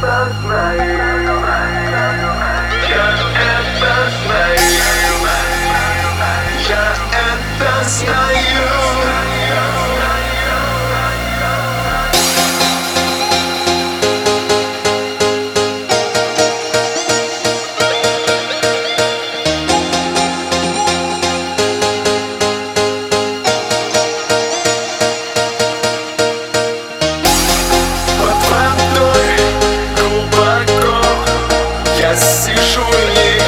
Buzz Lightyear. Hallelujah.